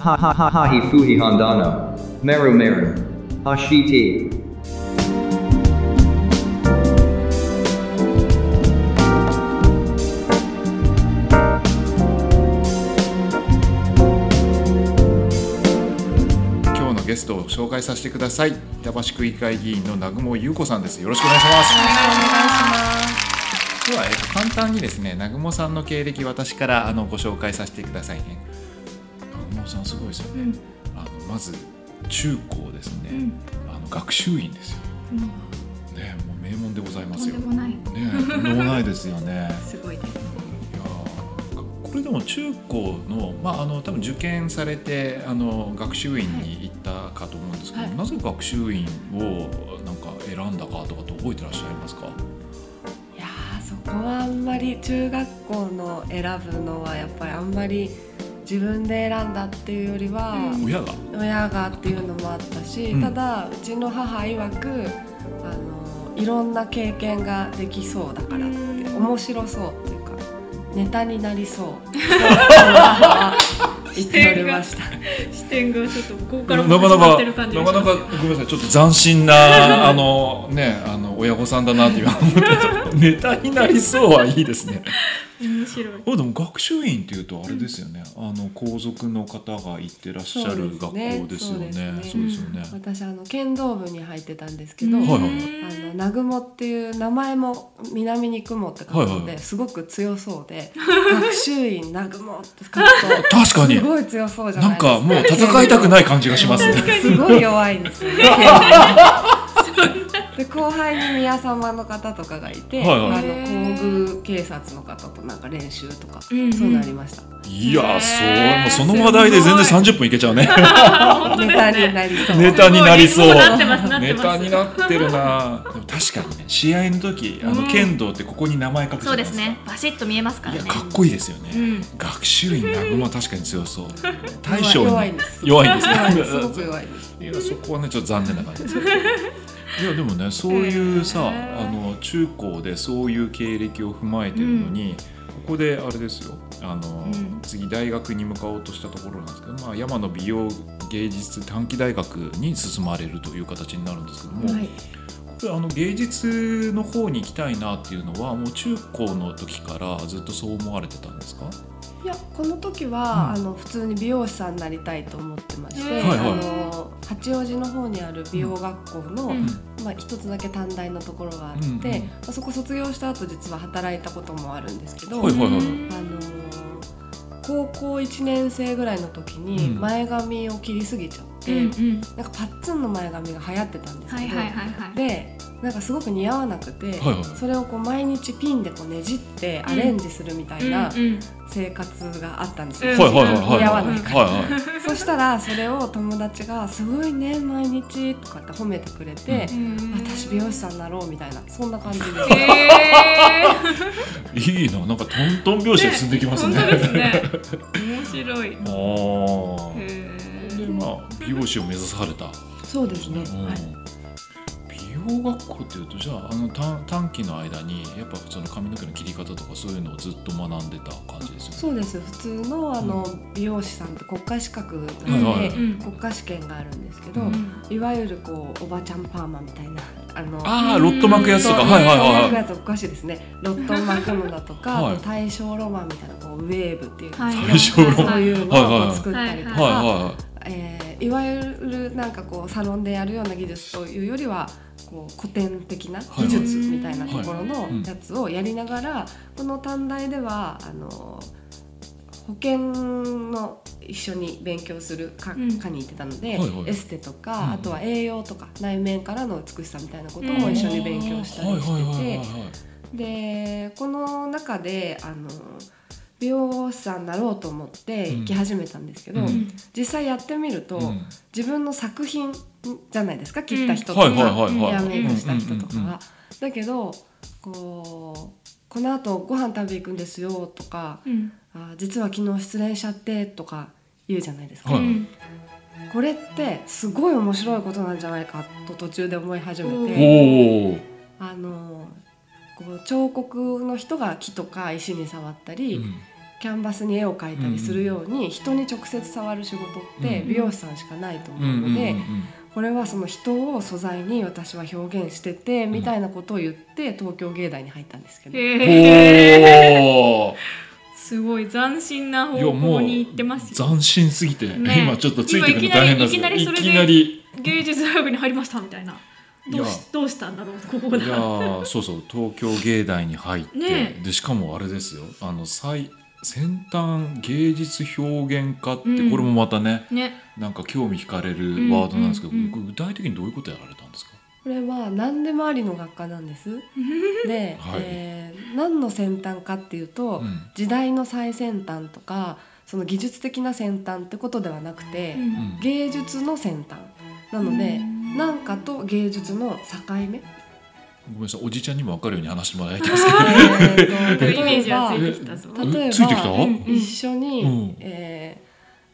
Ha ha ha ha hi fuhi handano. Meru meru. Hashiti. 今日のゲストを紹介させてください板橋区議会議員の南雲優子さんですよろしくお願いしますでは、えっと、簡単にですね南雲さんの経歴私からあのご紹介させてくださいね南雲さんすごいですよね、あのまず中高ですね、あの学習院ですよ、ねもう名門でございますよ。とんでもない。ねとんでもないですよね。すごいです。ねいやーこれでも中高の,、まあ、あの多分受験されてあの学習院に行ったかと思うんですけど、はい。なぜ学習院をなんか選んだかとかって覚えてらっしゃいますか？いやーそこはあんまり中学校の選ぶのはやっぱりあんまり自分で選んだっていうよりは、親が？親がっていうのもあったし、うん。ただうちの母曰くあのいろんな経験ができそうだからって面白そうっていうかネタになりそう。母は言っておりました。視点がちょっとここなからかなか始まってる感じながしますよ。かなかごめんなさいちょっと斬新な あのねあの親御さんだなっていう思ってネタになりそうはいいですね。面白い。あでも学習院っていうとあれですよね、あの皇族の方が行ってらっしゃる学校ですよね。そそううですよね。私あの剣道部に入ってたんですけど、あの南雲っていう名前も南に雲って書くので、すごく強そうで 学習院南雲って書くと確かに。すごい強そうじゃなないんですか。かもう戦いたくない感じがしますね。すごい弱いんですよねで後輩に宮様の方とかがいて、はいはい。あのへー皇宮警察の方となんか練習とか、うんうん。そういうのありました。いやー。そうもうその話題で全然30分いけちゃう ね。ネタになりそう。ネタになりそう。ネタになってるな。でも確かにね試合の時あのうん。剣道ってここに名前書くじゃないですか。そうですね。バシッと見えますからね。いやかっこいいですよね。うん。学習院南雲は確かに強そう。大将に。弱いんです。弱いんですね。弱いですすごく弱いです。いやそこはねちょっと残念な感じですけど いやでもねそういうさ、あの中高でそういう経歴を踏まえてるのに、ここであれですよ。あの、うん。次大学に向かおうとしたところなんですけど、まあ、山野美容芸術短期大学に進まれるという形になるんですけども、はいあの芸術の方に行きたいなっていうのはもう中高の時からずっとそう思われてたんですか？いやこの時は、うん。あの普通に美容師さんになりたいと思ってまして、あの八王子の方にある美容学校の、うん。まあ、一つだけ短大のところがあって、うんうんまあ、そこ卒業した後実は働いたこともあるんですけど、あの高校1年生ぐらいの時にうん。前髪を切りすぎちゃって、うんうん。なんかパッツンの前髪が流行ってたんですけど、はいはいはいはい。でなんかすごく似合わなくて、はいはい。それをこう毎日ピンでこうねじってアレンジするみたいなうんうん。生活があったんですよ。うん。はいはいはいはい。似合わないから。はいはいそしたらそれを友達が「すごいね毎日」とかって褒めてくれて、私美容師さんになろうみたいなそんな感じで。へ いいな。なんかトントン拍子で進んできますね。本当ですね。面白い。ああ。まあ美容師を目指された。そうですね。うん。はい。美容学校っていうとじゃああの短短期の間にやっぱその髪の毛の切り方とかそういうのをずっと学んでた感じですよね。そうです。普通のあの美容師さんって国家資格なはいのではい。うん国家試験があるんですけど、うん。いわゆるこうおばちゃんパーマみたいなあのああロット巻くやつとか。はいはいロット巻くはい。やつおかしいですね。ロット巻くのだとか、はい。大正ロマンみたいなこうウェーブっていうはい。ロマン。そういうのを作ったりとか、はいはえーいわゆるなんかこうサロンでやるような技術というよりはこう古典的な技術みたいなところのはい。やつをやりながら、この短大ではあの保険の一緒に勉強する科うん。科に行ってたので、はいはい。エステとか、うん。あとは栄養とか内面からの美しさみたいなことも一緒に勉強したりしてて。でこの中であの美容師さんになろうと思って行き始めたんですけど、うん。実際やってみると、うん。自分の作品じゃないですか切った人とか、ヘアメイクした人とかが。だけどこう「このあとご飯食べ行くんですよ」とかうん「あ実は昨日失恋しちゃって」とか言うじゃないですか。はい。うんこれってすごい面白いことなんじゃないかと途中で思い始めおて。あのこう彫刻の人が木とか石に触ったり、うんキャンバスに絵を描いたりするように、人に直接触る仕事ってうん美容師さんしかないとうんうん思うので、うん。これはその人を素材に私は表現してて、みたいなことを言って東京芸大に入ったんですけど、へー。すごい斬新な方向に行ってますよ。斬新すぎて、ね。今ちょっとついてくるの大変なんですけいきなりいきなりそれでいきなり。芸術大学に入りましたみたいな。どうどうしたんだろうここいやそうそう東京芸大に入って、ね。でしかもあれですよ。あの最先端芸術表現家って、うん。これもまたねね。なんか興味惹かれるワードなんですけど、うんうんうん。これ具体的にどういうことやられたんですか？これは何でもありの学科なんです。で、はい。えー何の先端かっていうと、うん。時代の最先端とかその技術的な先端ってことではなくて、うん。うん。芸術の先端。なので、うん。なんかと芸術の境目ごめんなさいおじちゃんにも分かるように話してもらいたいんですけど。えーと イメーいてきたぞ。え例えばついてきた、うん。一緒に、うん。えー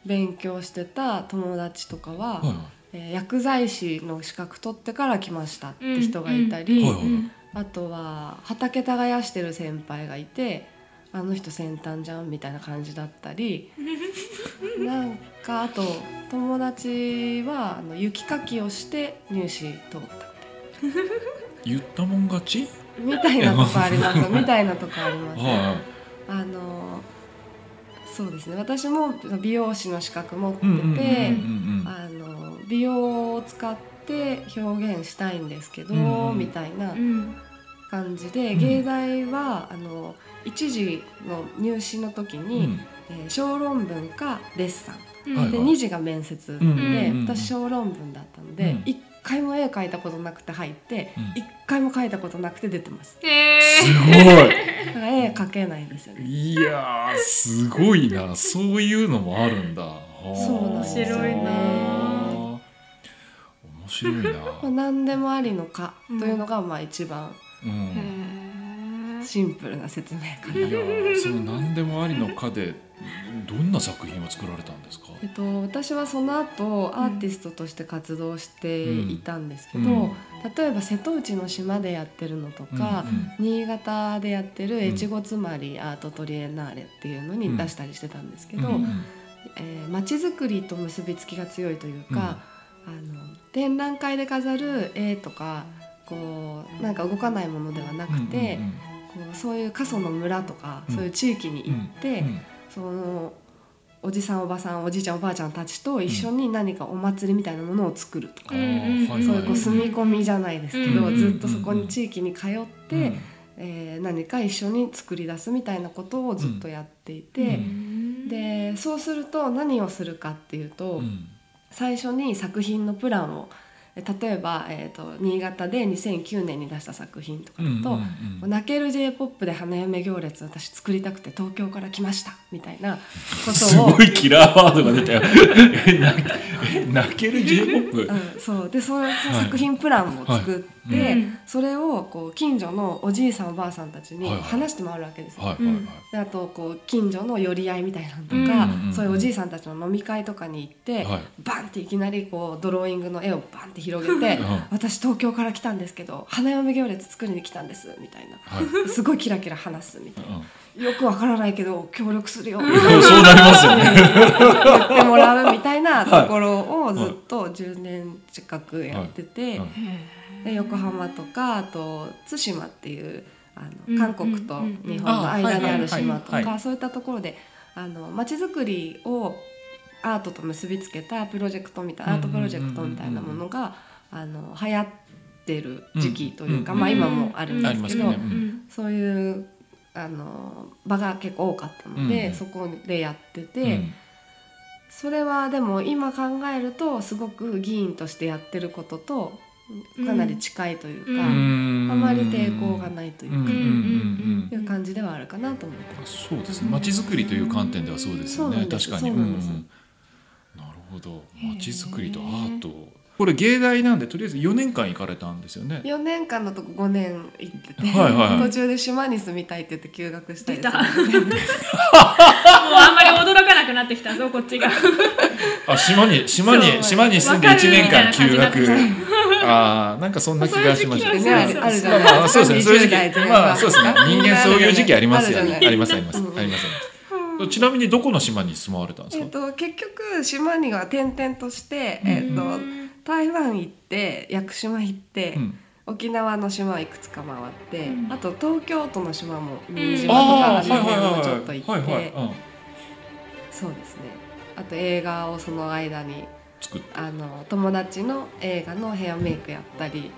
勉強してた友達とかは、はいえー薬剤師の資格取ってから来ましたって人がいたり、うんはい。はいあとは畑耕してる先輩がいてあの人先端じゃんみたいな感じだったり。なんかあと友達はあの雪かきをして入試通った 言ったもん勝ち？みたいなとこありますみたいなとこあります、はあのそうですね。私も美容師の資格持ってて、美容を使って表現したいんですけど、うんうん。みたいなうん。感じで、うん。芸大はあの一時の入試の時に、うん。うんえー小論文かデッサン、うんではいはい。2次が面接で、うんうんうん。私小論文だったので、うん。一回も絵描いたことなくて入ってうん。一、回も描いたことなくて出てます。へすーごい。だから絵描けないんですよね。いやーすごいな。そういうのもあるんだ。そう面白いな。面白いな。まあ、何でもありのかというのがまあ一番うんシンプルな説明かな。いやーその何でもありの課でどんな作品を作られたんですか？えっと、私はその後アーティストとして活動していたんですけど、うん。例えば瀬戸内の島でやってるのとか、うん新潟でやってる越後妻有アートトリエナーレっていうのに出したりしてたんですけど、うんえー街づくりと結びつきが強いというか、あの展覧会で飾る絵とかこうなんか動かないものではなくて、そういう過疎の村とか、うん。そういう地域に行って、うん。そのおじさんおばさんおじいちゃんおばあちゃんたちと一緒に何かお祭りみたいなものを作るとか、そういうこうはい住み込みじゃないですけど、うんずっとそこに地域に通って、うんえー何か一緒に作り出すみたいなことをずっとやっていて、うん。でそうすると何をするかっていうと、うん。最初に作品のプランをえ例えば、えー、と新潟で2009年に出した作品とかだと、泣ける j p o p で花嫁行列私作りたくて東京から来ましたみたいなことを。すごいキラーワードが出たよ。泣ける J−POP うん、そう。でその作品プランを作って、はいうん。それをこう近所のおじいさんおばあさんたちにはいはい。話して回るわけですよ。はいはいはい。であとこう近所の寄り合いみたいなのとうんか、うんうん。そういうおじいさんたちの飲み会とかに行って、はい。バンっていきなりこうドローイングの絵をバンって広げてうん「私東京から来たんですけど花嫁行列作りに来たんです」みたいな。はい。すごいキラキラ話すみたいな。うんよくわからないけど協力するよ。そうなりますよね。言ってもらうみたいなところをずっと10年近くやってて、はいで横浜とかあと対馬っていうあうんの韓国と日本の間にある島とかそういったところであの街づくりをアートと結びつけたプロジェクトみたいなアートプロジェクトみたいなものがあの流行ってる時期というか、うんまあ今もあるんですけど、そういうあの場が結構多かったので、うん。そこでやってて。うん。それはでも今考えるとすごく議員としてやってることとかなり近いというか、うん。あまり抵抗がないというか、うん。いう感じではあるかなと思って。ます。そうですね。街づくりという観点ではそうですよね。確かに。ななるほど。街づくりとアート。これ芸大なんでとりあえず4年間行かれたんですよね。4年間のとこ5年行ってて、はいはい途中で島に住みたいって言って休学したり出た。もうあんまり驚かなくなってきたぞこっちが。あ島に島に島に住んで1年間休学ああなんかそんな気がしましたねあるあるじゃまあまあないですか。そうですね。そういう時20代期前半まあそうですね。人間そういう時期ありますよね。ありますあります。うんありますちなみにどこの島に住まわれたんですか、えっと結局島には転々として、うん。えっとうん台湾行って屋久島行って、うん。沖縄の島をいくつか回って、うん。あと東京都の島も島とかあの辺はいもちょっと行って、そうですね。あと映画をその間にあの友達の映画のヘアメイクやったり。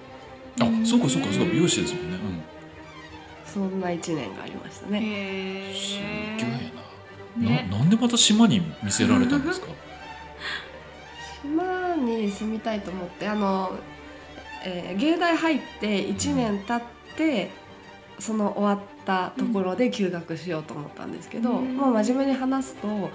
あそうかそうかそうか美容師ですもんね、そんな一年がありましたね。すげえな、ね。ななんでまた島に見せられたんですか？島に住みたいと思ってあの、えー芸大入って1年経ってその終わったところで休学しようと思ったんですけど、うん。もう真面目に話すと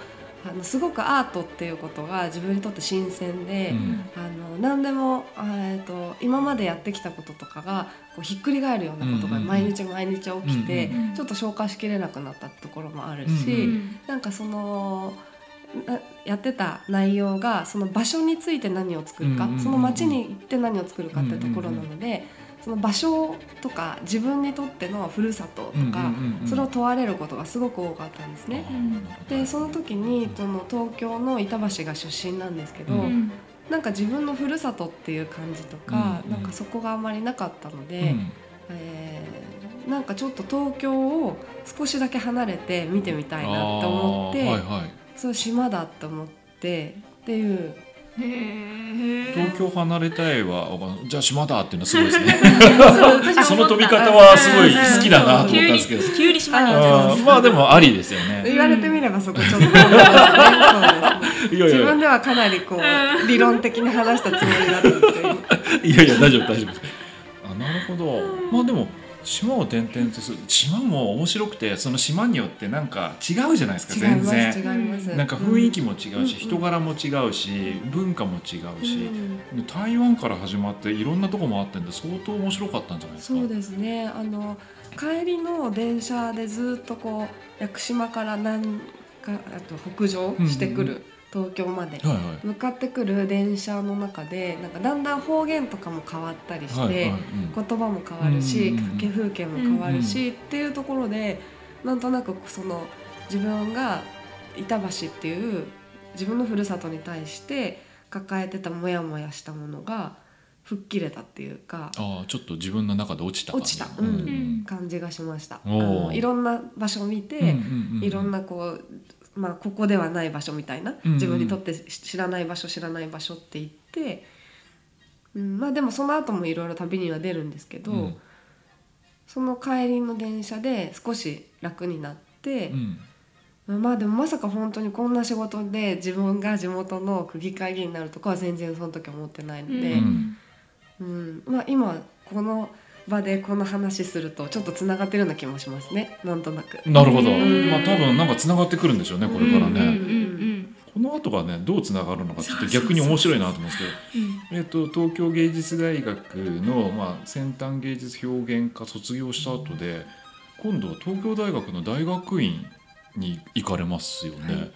あのすごくアートっていうことが自分にとって新鮮で、うん。あの何でも、えーと今までやってきたこととかがこうひっくり返るようなことがうんうんうん。毎日毎日起きて、うんうんちょっと消化しきれなくなったところもあるし。うんうん。なんかそのなやってた内容がその場所について何を作るか、うんうんうんうん。その街に行って何を作るかってところなので、その場所とか自分にとってのふるさととか、それを問われることがすごく多かったんですね。でその時にその東京の板橋が出身なんですけど、ううん。なんか自分のふるさとっていう感じとか、うんうんなんかそこがあまりなかったので。うん。えーなんかちょっと東京を少しだけ離れて見てみたいなって思って、はいはい。そう島だって思ってっていう東京離れたいはじゃあ島だっていうのはすごいですね。その飛び方はすごい好きだなと思ったんですけど。急に島にああーまあでもありですよね。言われてみればそこちょっと。自分ではかなりこう理論的に話したつもりだったいやいや大丈夫大丈夫。あなるほど。まあでも島を転々とする。島も面白くてその島によってなんか違うじゃないですか全然。なんか雰囲気も違うし、うん人柄も違うし文化も違うし、うんで台湾から始まっていろんなとこもあってんで相当面白かったんじゃないですか。そうですね。あの帰りの電車でずっとこう屋久島から南かあと北上してくうんる東京まではいはい。向かってくる電車の中でなんかだんだん方言とかも変わったりして、はいはいうん。言葉も変わるし、風景も変わるし、っていうところでなんとなくその自分が板橋っていう自分のふるさとに対して抱えてたモヤモヤしたものが吹っ切れたっていうかああちょっと自分の中で落ちた感じ。落ちたうん。ん。感じがしました。あのいろんな場所を見て、うんうんうん。いろんなこう、まあ、ここではない場所みたいな、自分にとってし知らない場所知らない場所って言って、うん、まあでもその後もいろいろ旅には出るんですけど、うん。その帰りの電車で少し楽になってう、ん。まあでもまさか本当にこんな仕事で自分が地元の区議会議員になるとかは全然その時は思ってないので、うん。うん。まあ、今この場でこの話するとちょっとつながってるような気もしますね。なんとなく。なるほど、うん。まあ多分なんかつながってくるんでしょうねこれからね、この後がねどうつながるのかちょっと逆に面白いなと思うんですけど。えっと東京芸術大学の、まあ、先端芸術表現科卒業した後で今度は東京大学の大学院に行かれますよね。はい。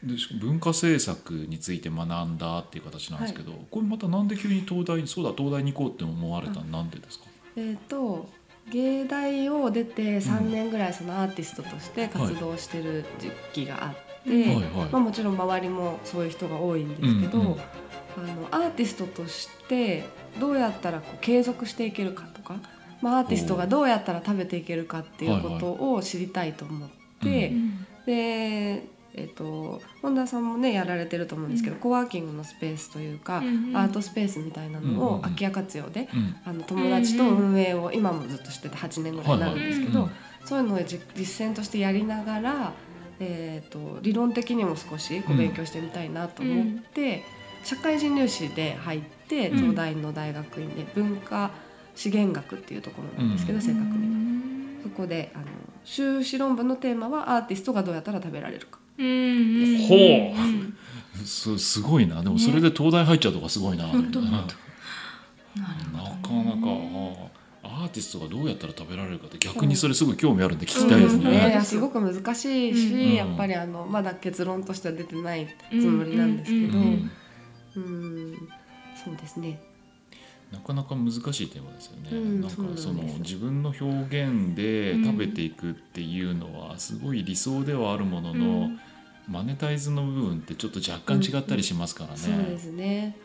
でしかも文化政策について学んだっていう形なんですけど、これまたなんで急に東大にそうだ東大に行こうって思われたの？なんでですか、えー、と芸大を出て3年ぐらいそのアーティストとして活動してる時期があって、うんはい。はい。まあ、もちろん周りもそういう人が多いんですけど、うんうんあのアーティストとしてどうやったらこう継続していけるかとか、まあ、アーティストがどうやったら食べていけるかっていうことを知りたいと思って、うんで、えっと本田さんもねやられてると思うんですけど、うん。コワーキングのスペースというか、うんうん。アートスペースみたいなのを空き家活用で、うん。あの友達と運営を今もずっとしてて8年ぐらいになるんですけど、はいはいそういうのをじ実践としてやりながら、えー、と理論的にも少しこううん。勉強してみたいなと思って、社会人入試で入ってうん。東大の大学院で文化資源学っていうところなんですけど、うん。正確に。は。そこであの修士論文のテーマはアーティストがどうやったら食べられるか。うんうんほう。うんす すごいな。でもそれで東大入っちゃうとかすごいな、本当うん本当。なかなかあアーティストがどうやったら食べられるかって逆にそれすごい興味あるんで聞きたいですそうね。いやすごく難しいし、うん。やっぱりあのまだ結論としては出てないつもりなんですけど、ううんうんそうですね。なかなか難しいテーマですよね。うんなんかその自分の表現で食べていくっていうのはすごい理想ではあるものの、うんマネタイズの部分ってちょっと若干違ったりしますからね。そうですね。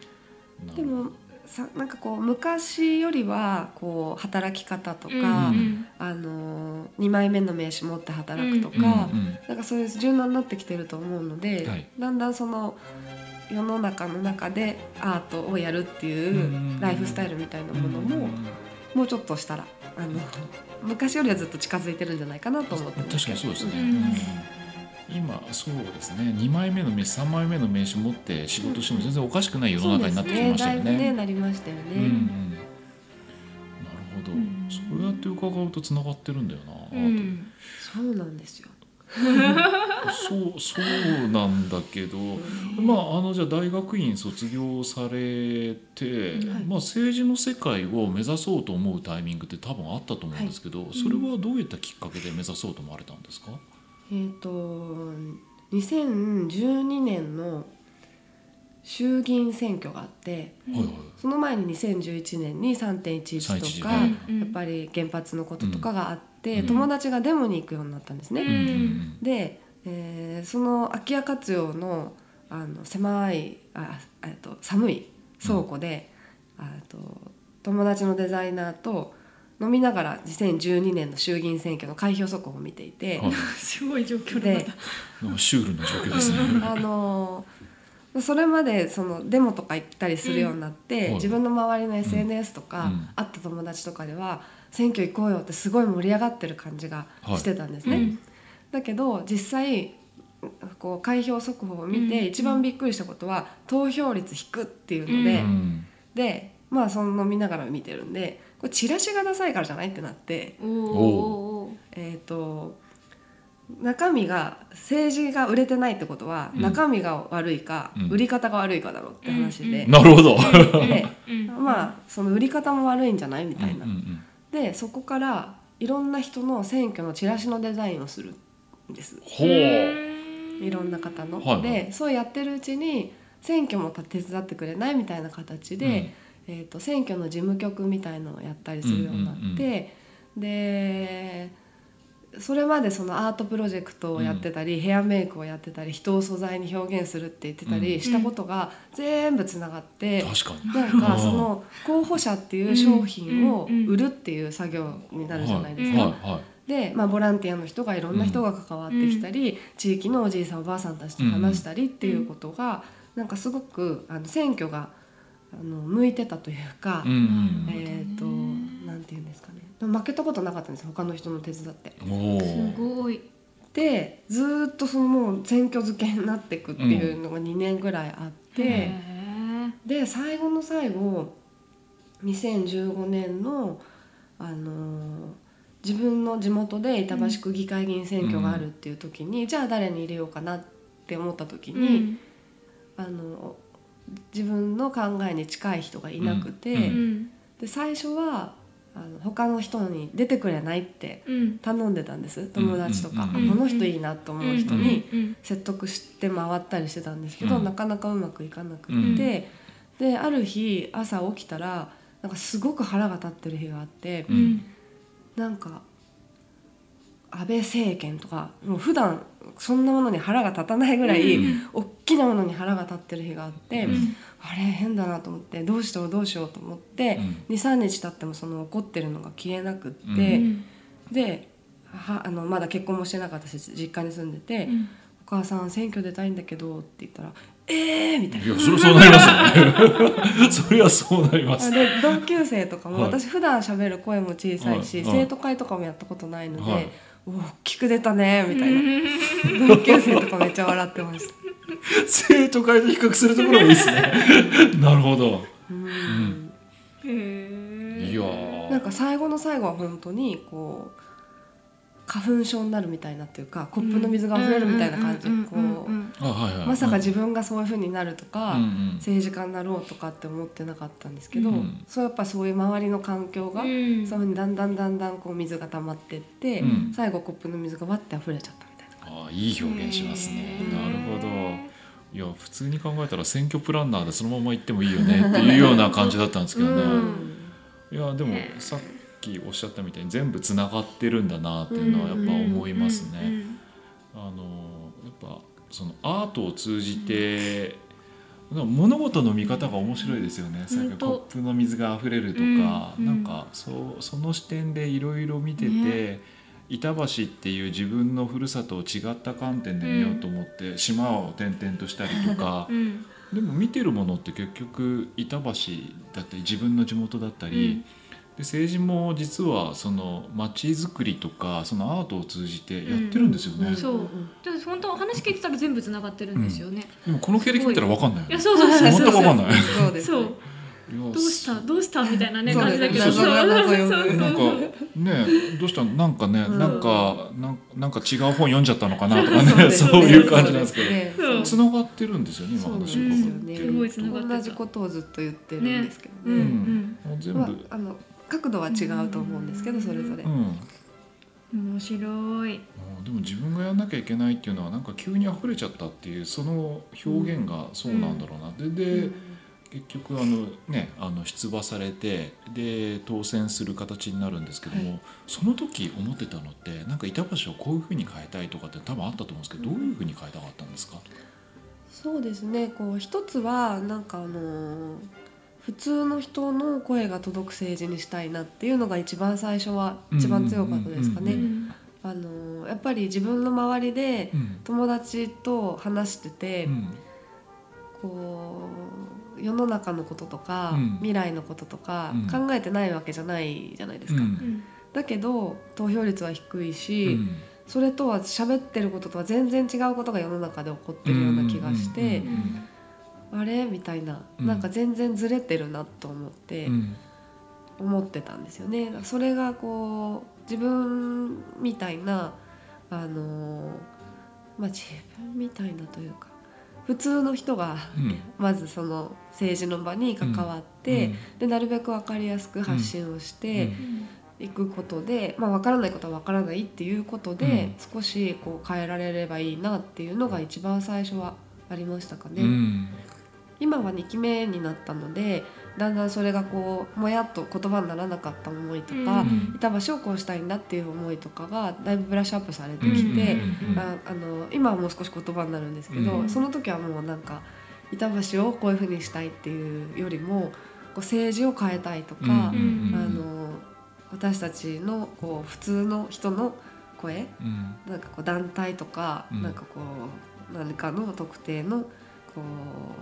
でもさなんかこう昔よりはこう働き方とか、うんあの2枚目の名刺持って働くとか、うんうんなんかそういう柔軟になってきてると思うので、はい。だんだんその世の中の中でアートをやるっていうライフスタイルみたいなものももうちょっとしたらあの昔よりはずっと近づいてるんじゃないかなと思ってます。確かにそうですね、うん。うん今そうですね。2枚目の名刺3枚目の名刺持って仕事しても全然おかしくない世の中になってきましたよね。そうですねだいぶねなりましたよね。うんうん、なるほど、うん。そうやって伺うとつながってるんだよな、うん。そうなんですよ。そうそうなんだけど、まああのじゃあ大学院卒業されて、はい。まあ、政治の世界を目指そうと思うタイミングって多分あったと思うんですけど、それはどういったきっかけで目指そうと思われたんですか、えっ、と2012年の衆議院選挙があってうんはいはい。その前に2011年に3.11とか、3.11うんやっぱり原発のこととかがあって、うん友達がデモに行くようになったんですね。うんうんで、えーその空き家活用のあの狭いあえっと寒い倉庫で、あと友達のデザイナーと飲みながら2012年の衆議院選挙の開票速報を見ていて、はい。すごい状況でシュールな状況ですね。あのそれまでそのデモとか行ったりするようになって、うん。自分の周りの SNS とか、うん。会った友達とかでは選挙行こうよってすごい盛り上がってる感じがしてたんですね。うん。だけど実際こう開票速報を見て、うん。一番びっくりしたことは投票率低っていうので、うん。でまあその飲みながら見てるんでこれチラシがダサいからじゃないってなってえっ、と中身が政治が売れてないってことは、うん。中身が悪いか、うん。売り方が悪いかだろうって話で、なるほど。でうん。まあその売り方も悪いんじゃないみたいな。うんうんでそこからいろんな人の選挙のチラシのデザインをするんです。ほう。いろんな方の。はいはい。でそうやってるうちに選挙も手伝ってくれないみたいな形で、えー、と選挙の事務局みたいのをやったりするようになって、でそれまでそのアートプロジェクトをやってたり、ヘアメイクをやってたり人を素材に表現するって言ってたりしたことが全部つながって。確かに。なんかその候補者っていう商品を売るっていう作業になるじゃないですか。で、まあ、ボランティアの人がいろんな人が関わってきたり、地域のおじいさんおばあさんたちと話したりっていうことが、なんかすごくあの選挙があの向いてたというか、うんうんえっ、となんていうんですかね。でも負けたことなかったんです他の人の手伝って。すごい。でずーっとそのもう選挙漬けになっていくっていうのが2年ぐらいあって。へで最後の最後2015年の、あのー自分の地元で板橋区議会議員選挙があるっていう時に、じゃあ誰に入れようかなって思った時ーに、あの自分の考えに近い人がいなくて、うん。ううん。で最初はあの他の人に出てくれないってうん。頼んでたんです友達とか、この人いいなと思う人にうん説得して回ったりしてたんですけど、うん。なかなかうまくいかなくって、うん。である日朝起きたらなんかすごく腹が立ってる日があって、うんうん。なんか安倍政権とかもう普段そんなものに腹が立たないぐらい、うん大きなものに腹が立ってる日があって、うんあれ変だなと思ってどうしようどうしようと思って、23日経ってもその怒ってるのが消えなくって、うんではあのまだ結婚もしてなかったし実家に住んでて。うんお母さん選挙出たいんだけど」って言ったら「えー!」みたいな。いやそれそうなります。それはそうなります。で同級生とかも、はい私普段喋る声も小さいし、はいはい生徒会とかもやったことないので「はいお大きく出たね」みたいな同級生とかめっちゃ笑ってました。生徒会と比較するところがいいですね。なるほど。うんへいやーなんか最後の最後は本当にこう花粉症になるみたいなっていうかコップの水が溢れるみたいな感じこう。まさか自分がそういう風になるとか、うんうん政治家になろうとかって思ってなかったんですけど、うんそうやっぱそういう周りの環境が、うんそういう風にだんだんだんだんこう水が溜まってって、うん最後コップの水がわって溢れちゃったみたいな。あいい表現しますね。なるほど。いや普通に考えたら選挙プランナーでそのまま行ってもいいよねっていうような感じだったんですけどね。いやでもねさっきおっしゃったみたいに全部つながってるんだなっていうのはやっぱ思いますね。あのやっぱそのアートを通じて、物事の見方が面白いですよね。さっき本当コップの水が溢れるとか、うんなんかそうその視点でいろいろ見てて、ね板橋っていう自分のふるさとを違った観点で見ようと思って、島を転々としたりとか う。んでも見てるものって結局板橋だったり自分の地元だったり、で政治も実はその街づくりとかそのアートを通じてやってるんですよね、うんそう。で本当話聞いてたら全部つながってるんですよね、でもこの経歴見たら分かんないいやそうそうそう。全そうく分かんない。そうです。そう。どうした？どうした？みたいなねそう。感じだけど。そう。なんかねどうした？のなんかね、うん。なんかなんなんか違う本読んじゃったのかなとかね。そう。いう感じなんですけど。ねそう。つながってるんですよね今そう。なんです話をよ伺って。ねすごい繋がってた。同じことをずっと言ってるんですけどうん。うねん。もう全部、まああの角度は違うと思うんですけどそれぞれ。うん。面白い。でも自分がやんなきゃいけないっていうのはなんか急に溢れちゃったっていうその表現がそうなんだろうな、でで、結局あのねあの出馬されてで当選する形になるんですけども、はい。その時思ってたのってなんか板橋をこういうふうに変えたいとかって多分あったと思うんですけど、どういうふうに変えたかったんですか、そうですね。こう一つはなんかあの普通の人の声が届く政治にしたいなっていうのが一番最初は一番強かったですかうんね。うんあのやっぱり自分の周りでうん友達と話してて、うん。こう世の中のこととか、うん。未来のこととかうん。考えてないわけじゃないじゃないですか。だけど投票率は低いし、うん。それとは喋ってることとは全然違うことが世の中で起こってるような気がして、あれ？みたいな、うん。なんか全然ずれてるなと思ってうん。思ってたんですよね。それがこう自分みたいなあのまあ自分みたいなというか普通の人がうん。まずその政治の場に関わって、でなるべく分かりやすく発信をしていくことで、まあ、分からないことは分からないっていうことで、少しこう変えられればいいなっていうのが一番最初はありましたかね。うん今は2期目になったのでだんだんそれがこうもやっと言葉にならなかった思いとか、うん。板橋をこうしたいんだっていう思いとかがだいぶブラッシュアップされてきて、うんうんああの今はもう少し言葉になるんですけど、うんその時はもうなんか板橋をこういうふうにしたいっていうよりもこう政治を変えたいとか、あの私たちのこう普通の人の声うん。なんかこう団体とか、うん。なんかこう何かの特定のこ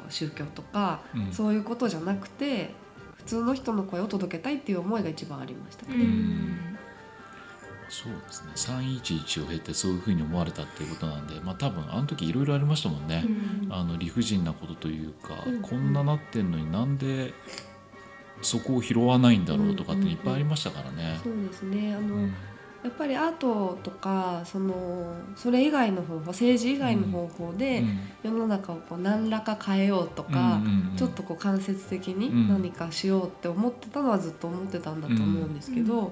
う宗教とか、うん。そういうことじゃなくて普通の人の声を届けたいっていう思いが一番ありましたそうですね。311を経てそういうふうに思われたっていうことなんで、まあ、多分あの時いろいろありましたもんね、あの理不尽なことというか、うん。こんななってんのになんでそこを拾わないんだろうとかっていっぱいありましたからね。そうですね。あの、うんやっぱりアートとかそのそれ以外の方法政治以外の方法で世の中をこう何らか変えようとか、ちょっとこう間接的にうん。何かしようって思ってたのはずっと思ってたんだと思うんですけど、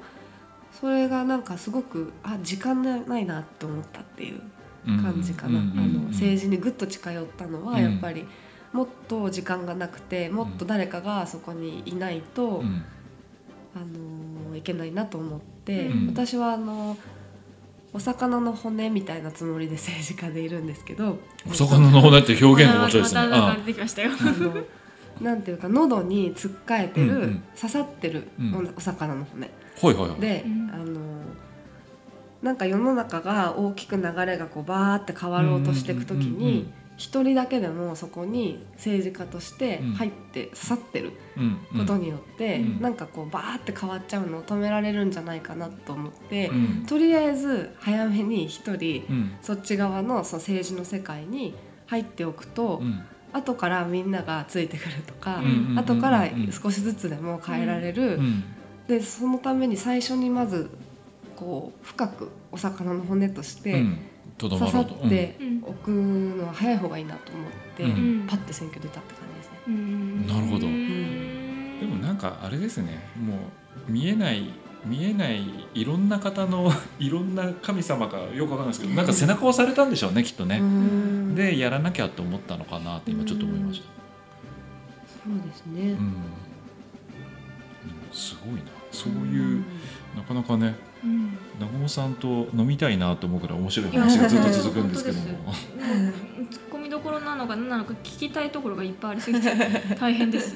それがなんかすごくあ時間ないなって思ったっていう感じかな、あの政治にぐっと近寄ったのはうん。やっぱりもっと時間がなくてもっと誰かがそこにいないと、うん。あのいけないなと思って、うん私はあのお魚の骨みたいなつもりで政治家でいるんですけどお魚の骨って表現が面白いですね。またなんか出てきましたよ。なんていうか喉につっかえてる、うんうん刺さってるうんおお魚の骨、あはいはいはい。で、うんあのなんか世の中が大きく流れがこうバーって変わろうとしていく時うんうんうんうんに一人だけでもそこに政治家としてうん。入って刺さってることによって、うん。なんかこうバーって変わっちゃうのを止められるんじゃないかなと思って、うん。とりあえず早めに一人うん。そっち側のその政治の世界に入っておくと、うん。後からみんながついてくるとか、後から少しずつでも変えられる、うん。でそのために最初にまずこう深くお魚の骨としてうん刺さ。ってうんおくのは早い方がいいなと思って、うん。パッて選挙出たって感じですね。うん。なるほど。うん。でもなんかあれですね。もう見えない見えないいろんな方の いろんな神様がよくわかんないですけどなんか背中を押されたんでしょうねきっとね。でやらなきゃと思ったのかなって今ちょっと思いました。そうですね。うん。すごいな。そういうなかなかねうん。南雲さんと飲みたいなと思うくらい面白い話がずっと続くんですけども。本ツッコミどころなのか何なのか聞きたいところがいっぱいありすぎて大変です。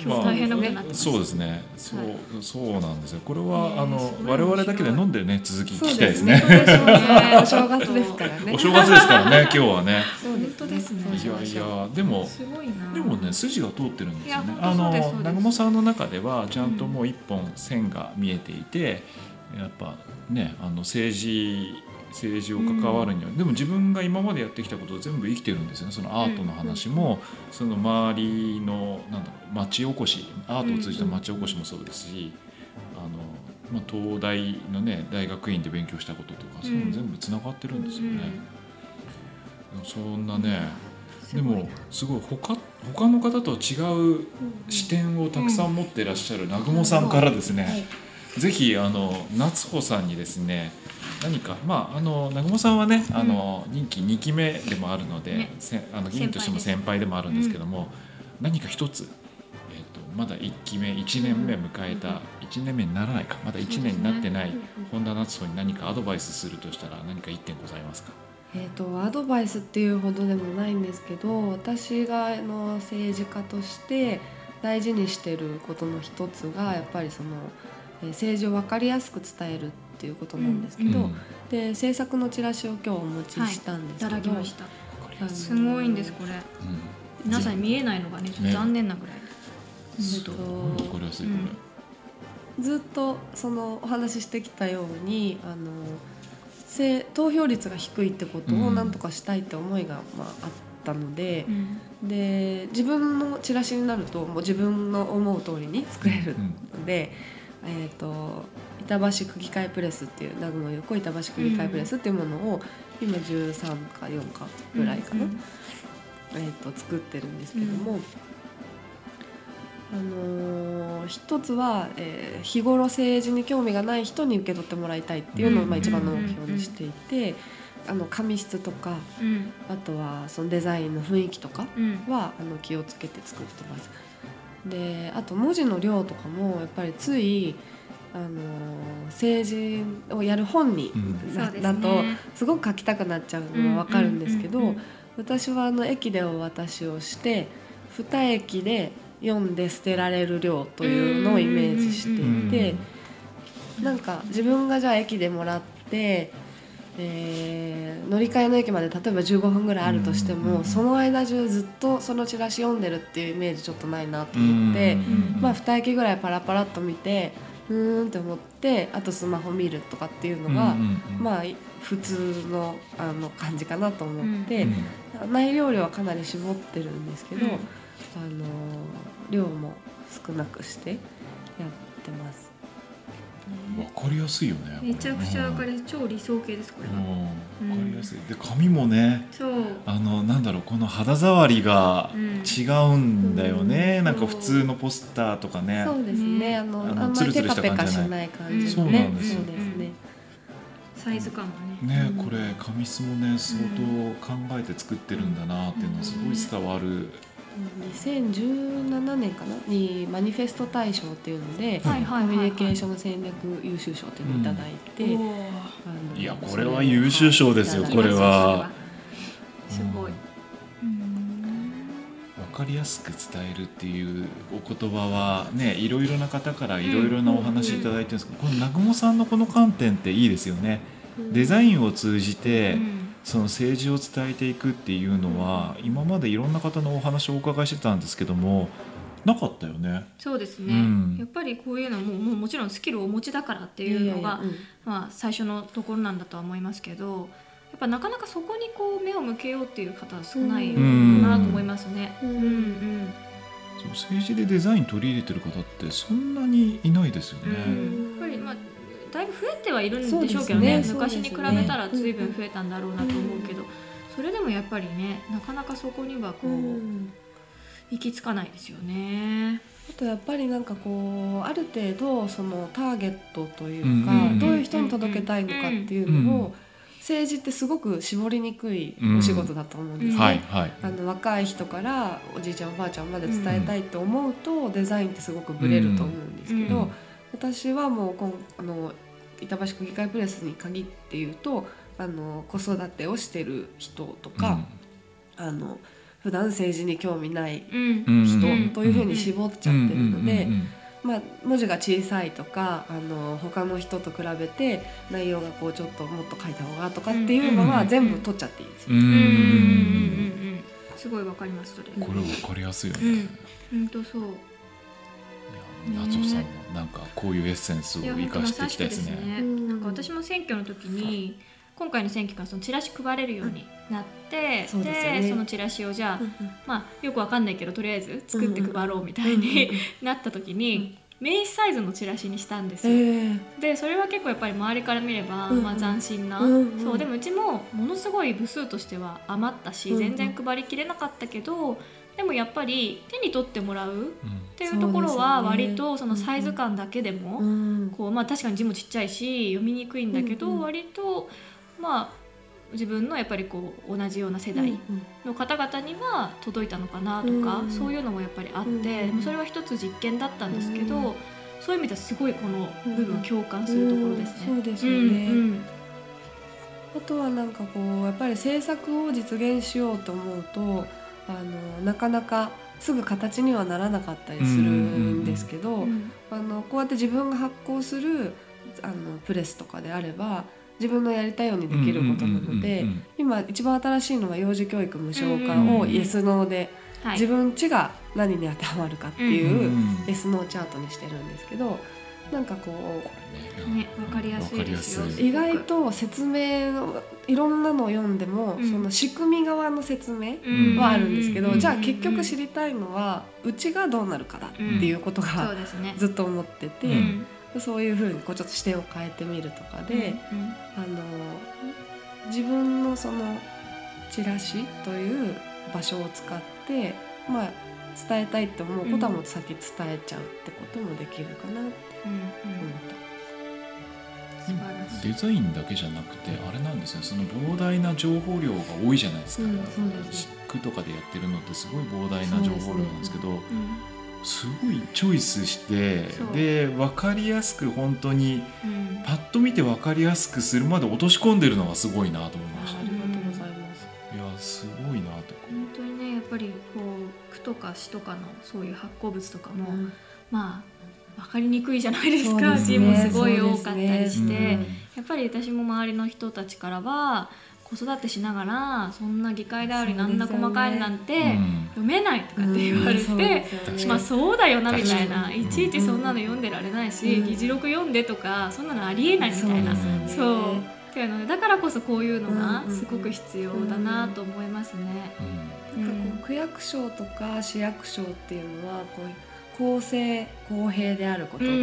今日大変なことになってます。そうですね。そう、はい。そうなんですよ。これは、ねあの我々だけで飲んでね続き聞きたいですね。ですね。すね。お正月ですからね。お正月ですからね 今日はね。そう本当ですね。いやいやでもすごいな。でもね筋が通ってるんですよね。あの南雲さんの中ではちゃんともう一本線が見えていて、やっぱねあの政治政治を関わるには、でも自分が今までやってきたことを全部生きてるんですよね。そのアートの話も、その周りのなんだろう町おこしアートを通じた町おこしもそうですし、あのまあ、東大のね大学院で勉強したこととかそういうの全部つながってるんですよね。そんなね、でもすごい他他の方と違う視点をたくさん持ってらっしゃる南雲さんからですね、ぜひあの夏穂さんにですね何かまああの南雲さんはね、あの任期2期目でもあるので、ね。せあの議員としても先輩でもあるんですけども、何か一つ、えー、とまだ1期目1年目迎えた、1年目にならないかまだ1年になってない、本田夏穂に何かアドバイスするとしたら何か1点ございますか？えー、とアドバイスっていうほどでもないんですけど私があの政治家として大事にしてることの一つがやっぱりその、えー政治を分かりやすく伝えるっていうことなんですけど、うん。で政策のチラシを今日お持ちしたんでいたすけど、だきました。すごいんですこれ。うん。皆さんに見えないのがねちょっと残念なぐらい。すごいわかりやすいこれ。ずっとそのお話ししてきたようにあのせ投票率が低いってことをうん。なんとかしたいって思いが、まあ、あったのでう、ん。で自分のチラシになるともう自分の思う通りに作れるうん。ので、えー、と板橋区議会プレスっていう南雲横板橋区議会プレスっていうものを今13か4かぐらいかな、うんえー、と作ってるんですけども、あのー一つは、えー日頃政治に興味がない人に受け取ってもらいたいっていうのを、うんまあ、一番の目標にしていて、あの紙質とかうん。あとはそのデザインの雰囲気とかうん。はあの気をつけて作ってます。であと文字の量とかもやっぱりついあのー政治をやる本にうん。なそうですだとねすごく書きたくなっちゃうのは分かるんですけど、私はあの駅でお渡しをして2駅で読んで捨てられる量というのをイメージしていてなんか自分がじゃあ駅でもらって、えー乗り換えの駅まで例えば15分ぐらいあるとしても、うんその間中ずっとそのチラシ読んでるっていうイメージちょっとないなと思って。うんまあ、2駅ぐらいパラパラっと見てうーんって思ってあとスマホ見るとかっていうのが、まあ普通のあの感じかなと思って、うん内容量はかなり絞ってるんですけど、うんあの量も少なくしてやってます。わかりやすいよね。めちゃくちゃわかりりやすい超理想形ですこれは。うんわかりやすい。で髪もね、そう。あのなんだろうこの肌触りがうん違うんだよね。うんなんか普通のポスターとかね。そうですねねあのあんまりテカペカしないない感じそうなんですよそうですね。サイズ感もね。ねうんこれ髪質もね相当考えて作ってるんだなっていうのはすごい伝わる。2017年かな？にマニフェスト大賞っていうので、はいコミュニケーション戦略優秀賞っていうのをいただいて、おーあのいやこれは優秀賞ですよはいこれは。すごい。わかりやすく伝えるっていうお言葉はねいろいろな方からいろいろなお話いただいてるんですけど、この南雲さんのこの観点っていいですよね。デザインを通じて、うんその政治を伝えていくっていうのは、今までいろんな方のお話をお伺いしてたんですけどもなかったよね。そうですね、うん。やっぱりこういうのももうもちろんスキルをお持ちだからっていうのがまあ、最初のところなんだとは思いますけどやっぱなかなかそこにこう目を向けようっていう方は少ないかうん。なと思いますね。ううん政治でデザイン取り入れてる方ってそんなにいないですよね。うん。やっぱりまあだいぶ増えてはいるんでしょそうけどね。ね。昔に比べたら随分増えたんだろうなと思うけど、うんそれでもやっぱりねなかなかそこにはこう、うん。行き着かないですよね。あとやっぱりなんかこうある程度そのターゲットというか、うんうんうんどういう人に届けたいのかっていうのを政治ってすごく絞りにくいお仕事だと思うんですね。はいはい。あの若い人からおじいちゃんおばあちゃんまで伝えたいと思うと、デザインってすごくブレると思うんですけど、うん。私はもうこんあの板橋区議会プレスに限って言うとあの子育てをしてる人とか、あの普段政治に興味ないうん。うん人うん。というふうに絞っちゃってるので、うんうんまあ、文字が小さいとかあの他の人と比べて内容がこうちょっともっと書いた方がとかっていうのはうん全部取っちゃっていいんですよ。うんうんうんうんうん。うんうんすごいわかりますそれ。これ分かりやすいよね、うん。本当そう夏穂さんもなんかこういうエッセンスを生かしていきたいですね。ですねうん。なんか私も選挙の時に今回の選挙からそのチラシ配れるようになって、そうですよね。そのチラシをじゃあ、うんまあよくわかんないけどとりあえず作って配ろうみたいに なった時に、名刺サイズのチラシにしたんですえよ。ーでそれは結構やっぱり周りから見れば、うんうん。まあ、斬新な、うんうんそうでもうちもものすごい部数としては余ったし、全然配りきれなかったけどでもやっぱり手に取ってもらうっうん。ていうところは割とそのサイズ感だけでも、うん。こうまあ、確かに字もちっちゃいし読みにくいんだけど、割とまあ自分のやっぱりこう同じような世代の方々には届いたのかなとか、うん。そういうのもやっぱりあって、それは一つ実験だったんですけど、うんそういう意味ではすごいこの部分を共感するところですね。うんそうですよね、うんあとはなんかこうやっぱり政策を実現しようと思うとあのなかなかすぐ形にはならなかったりするんですけど、うんあのこうやって自分が発行するあのプレスとかであれば自分のやりたいようにできることなのでうんうん今一番新しいのは幼児教育無償化をイエスノーではい。自分ちが何に当てはまるかっていううんイエスノーチャートにしてるんですけどなんかこうねわかりやすいですよ。意外と説明のいろんなのを読んでも、うん。その仕組み側の説明うんはあるんですけど、うん。じゃあ結局知りたいのはうちがどうなるかだっていうことが。ずっと思ってて、うん。そういうふうにこうちょっと視点を変えてみるとかで、うん。あの自分のそのチラシという場所を使って、まあ、伝えたいって思うことはもう先伝えちゃうってこともできるかなって思って。素晴らしい。デザインだけじゃなくてあれなんですよ。その膨大な情報量が多いじゃないですか、うんす区とかでやってるのってすごい膨大な情報量なんですけどうん。すごいチョイスしてで分かりやすく本当にうん。パッと見て分かりやすくするまで落とし込んでるのがすごいなと思いました。ありがとうございます。いやすごいなと。本当にねやっぱりとか市とかのそういう発行物とかも、まあ分かりにくいじゃないですか。そうですね。字もすごい多かったりして、そうですね。やっぱり私も周りの人たちからは子育てしながらそんな議会でありなんな細かいなんてうん。読めないとかって言われて、うん。そうですよねまあそうだよなみたいな。いちいちそんなの読んでられないし、うん。議事録読んでとかそんなのありえないみたいな。そうっていうのでだからこそこういうのがうんうんうんすごく必要だなと思いますね。うんなんかこう区役所とか市役所っていうのはこう公正公平であることとか、うん。う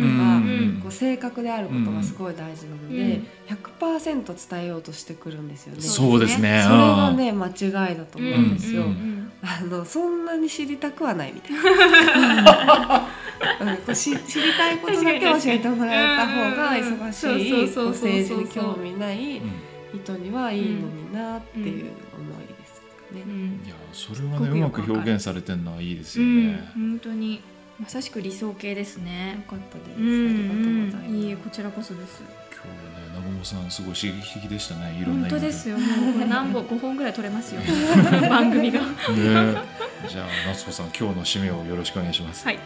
ん。こう正確であることがすごい大事なので、うん。100%伝えようとしてくるんですよね。そそうですね。れがね間違いだと思うんですよ。うんうんあのそんなに知りたくはないみたいな。うん。こうし知りたいことだけ教えてもらえた方が忙しいうんうん。そうこそううそうそう政治に興味ないうん。人にはいいのになっていう思いですうね。んいやそれはねうまく表現されてるのはいいですよね、うん本当にまさしく理想形ですね。よかったです。うんありがとうございます。うんいいえこちらこそです。今日ね南雲さんすごい刺激的でしたねいろんな本当でですよ。もうこれ何本 5本ぐらい取れますよ。番組が。ねじゃあ夏子さん今日の締めをよろしくお願いします、はい。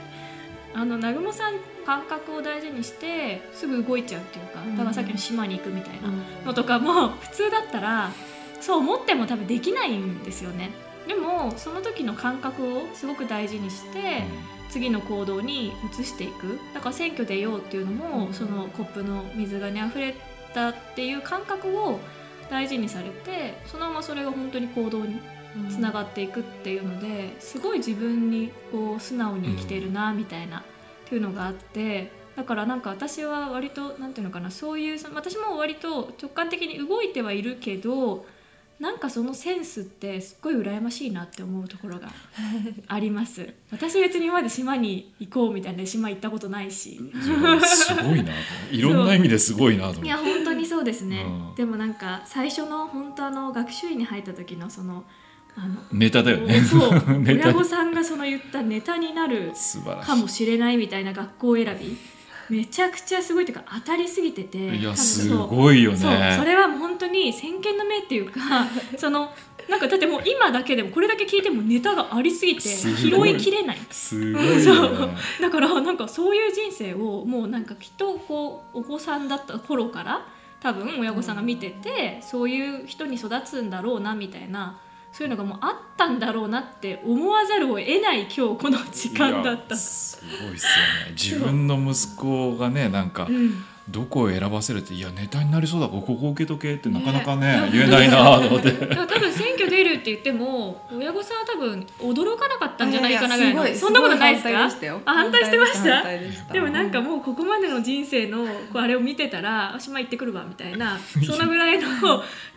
あの南雲さん感覚を大事にしてすぐ動いちゃうっていうか、だからさっきの島に行くみたいなのとかも普通だったらそう思っても多分できないんですよね。でもその時の感覚をすごく大事にして次の行動に移していく。だから選挙出ようっていうのもそのコップの水がね溢れたっていう感覚を大事にされてそのままそれが本当に行動につながっていくっていうのですごい自分にこう素直に生きてるなみたいなっていうのがあってだからなんか私は割となんていうのかなそういう私も割と直感的に動いてはいるけどなんかそのセンスってすっごい羨ましいなって思うところがあります。私別に今まで島に行こうみたいな島行ったことないし。すごいな。といろんな意味ですごいなといや本当にそうですね、うん。でもなんか最初の本当あの学習院に入った時のそのあのネタだよね。親御さんがその言ったネタになるかもしれないみたいな学校選びめちゃくちゃすごいというか当たりすぎてていいやすごいよね。そう。それは本当に先見の明っていうかそのなんかだってもう今だけでもこれだけ聞いてもネタがありすぎてす拾ごいいきれない。すごいよそう。ねだからなんかそういう人生をもうなんかきっとこうお子さんだった頃から多分親御さんが見てて、そういう人に育つんだろうなみたいなそういうのがもうあったんだろうなって思わざるを得ない今日この時間だった。すごいっすよね自分の息子がねなんかうんどこを選ばせるっていやネタになりそうだからここ受けとけってなかなかねね言えないなと思って。多分選挙出るって言っても親御さんは多分驚かなかったんじゃないかなぐらいそんなことないですか？ご反対でしたよ。あ反対してました？でした。でもなんかもうここまでの人生のこうあれを見てたらあ島行ってくるわみたいな そのぐらいの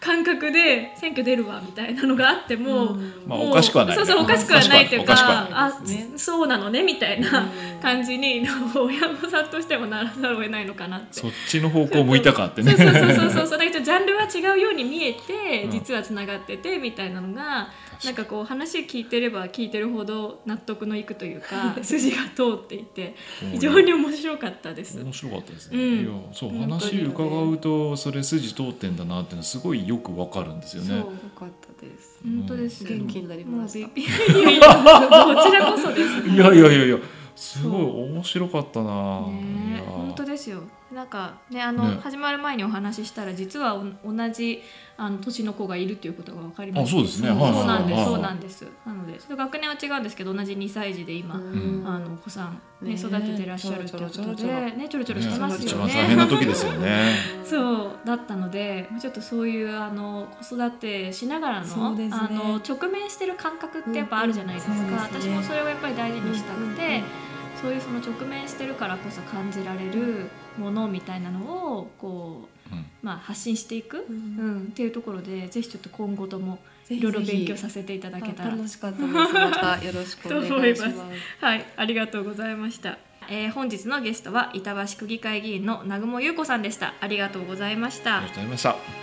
感覚で選挙出るわみたいなのがあっても、うん。もうまあおかしくはないね。そうそうおかしくはないっていうかあそうなのねみたいなうん。感じに親御さんとしてもならざるを得ないのかなってそっちの方向向いたかってね。そうそうそうそうそう。だけどジャンルは違うように見えてうん。実はつながっててみたいなのがなんかこう話聞いてれば聞いてるほど納得のいくというか 筋が通っていて非常に面白かったです。面白かったですね、うん。いやそう話伺うとそれ筋通ってんだなっていうのすごいよくわかるんですよね。そうよかったです。本当です元気になりましこちらこそです、いやいやいやいやすごい面白かったな、ね。本当ですよ。なんかねあのね。始まる前にお話ししたら実はお同じあの年の子がいるということが分かりました。あそうですね。そうはいはいそうなんです。はい。そうなんです。なのでちょっと学年は違うんですけど同じ2歳児で今、うん。あのお子さん、ねね。育ててらっしゃるっていうことでねちょろちょろしてます一よね。番大変な時ですよね。そうだったのでちょっとそういうあの子育てしながらの,、ね。あの直面してる感覚ってやっぱあるじゃないですか、うんうんすね。私もそれをやっぱり大事にしたくて、うんうんうんそういうその直面してるからこそ感じられるものみたいなのをこう、うん。まあ、発信していく、ううんんっていうところでぜひちょっと今後ともいろいろ勉強させていただけたら。楽しかったです。またよろしくお願いしますはい、ありがとうございました。えー本日のゲストは板橋区議会議員の南雲優子さんでした。ありがとうございました。ありがとう。ございました